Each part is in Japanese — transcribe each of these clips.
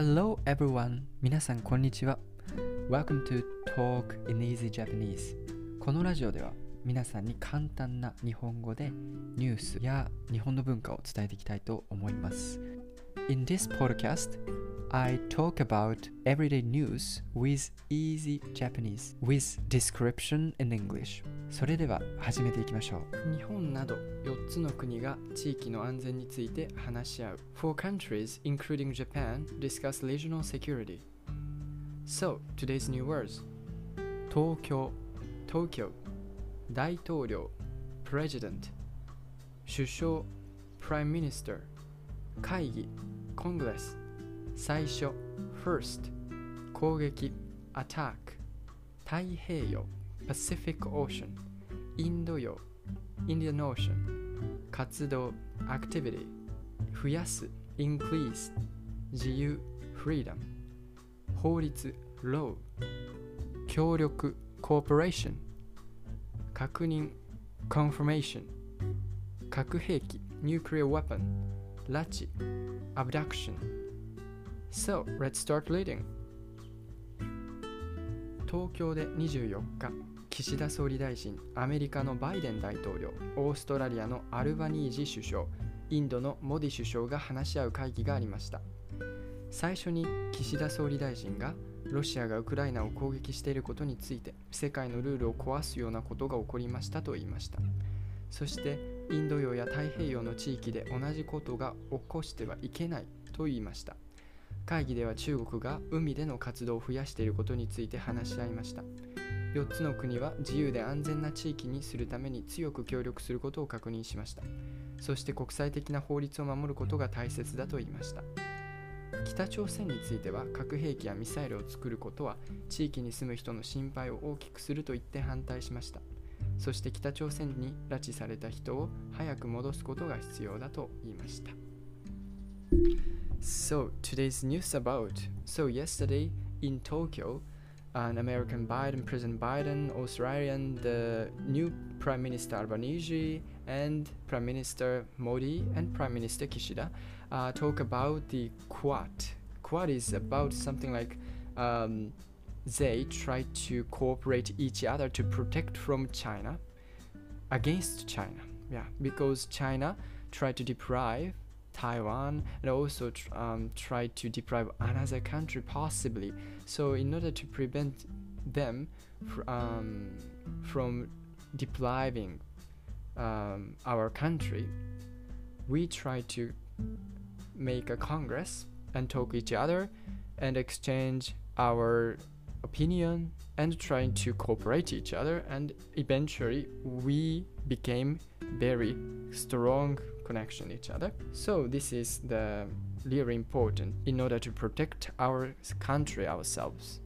Hello everyone! 皆さんこんにちは。Welcome to Talk in Easy Japanese. このラジオでは皆さんに簡単な日本語でニュースや日本の文化を伝えていきたいと思います。In this podcast, I talk about everyday news with easy Japanese with description in English. それでは始めていきましょう。日本など4つの国が地域の安全について話し合う。Four countries, including Japan, discuss regional security. So, today's new words 東京、東京、大統領、President、首相、Prime Minister、会議、Congress、 最初 First 攻撃 Attack 太平洋 Pacific Ocean インド洋 Indian Ocean 活動 Activity 増やす Increase 自由 Freedom 法律 Law 協力 Cooperation 確認 Confirmation 核兵器 Nuclear Weapon 拉致 Abduction So, let's start reading. 東京で24日、岸田総理大臣、アメリカのバイデン大統領、オーストラリアのアルバニージ首相、インドのモディ首相が話し合う会議がありました。最初に岸田総理大臣がロシアがウクライナを攻撃していることについて世界のルールを壊すようなことが起こりましたと言いました。そしてインド洋や太平洋の地域で同じことが起こしてはいけないと言いました。会議では中国が海での活動を増やしていることについて話し合いました。4つの国は自由で安全な地域にするために強く協力することを確認しました。そして国際的な法律を守ることが大切だと言いました。北朝鮮については核兵器やミサイルを作ることは地域に住む人の心配を大きくすると言って反対しました。そして北朝鮮に拉致された人を早く戻すことが必要だと言いました。So today's news about so yesterday in Tokyo, an American Biden, President Biden, Australian, the new Prime Minister Albanese, and Prime Minister Modi and Prime Minister Kishida uh, talk about the Quad. Quad is about something like um, they try to cooperate each other to protect from China against China. Yeah, because China tried to deprive Taiwan and also tr um, try to deprive another country possibly. So in order to prevent them fr um, from depriving um, our country, we try to make a congress and talk each other and exchange our opinion and trying to cooperate each other and eventually we became very strong connection each other. So this is the really important in order to protect our country ourselves.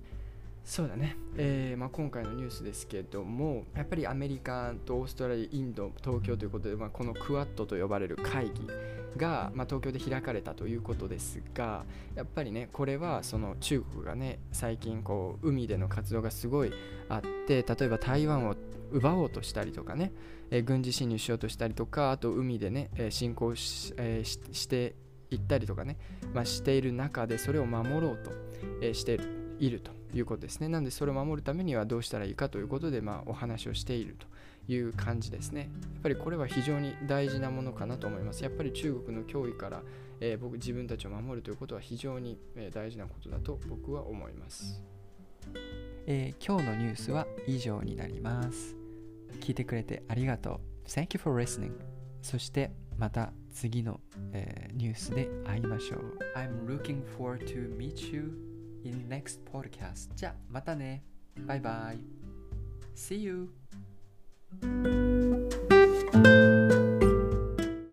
そうだね、えーまあ、今回のニュースですけどもやっぱりアメリカとオーストラリアインド東京ということで、まあ、このクワッドと呼ばれる会議が、まあ、東京で開かれたということですがやっぱりねこれはその中国がね最近こう海での活動がすごいあって例えば台湾を奪おうとしたりとかね、えー、軍事侵入しようとしたりとかあと海でね、えー、侵攻し,、えー、していったりとかね、まあ、している中でそれを守ろうと、え、している。ということですねなのでそれを守るためにはどうしたらいいかということで、まあ、お話をしているという感じですねやっぱりこれは非常に大事なものかなと思いますやっぱり中国の脅威から、えー、僕自分たちを守るということは非常に、えー、大事なことだと僕は思いますえー、今日のニュースは以上になります。聞いてくれてありがとう。Thank you for listening. そしてまた次の、えー、ニュースで会いましょう。I'm looking forward to meet you in next podcast. じゃあまたね。バイバイ。See you!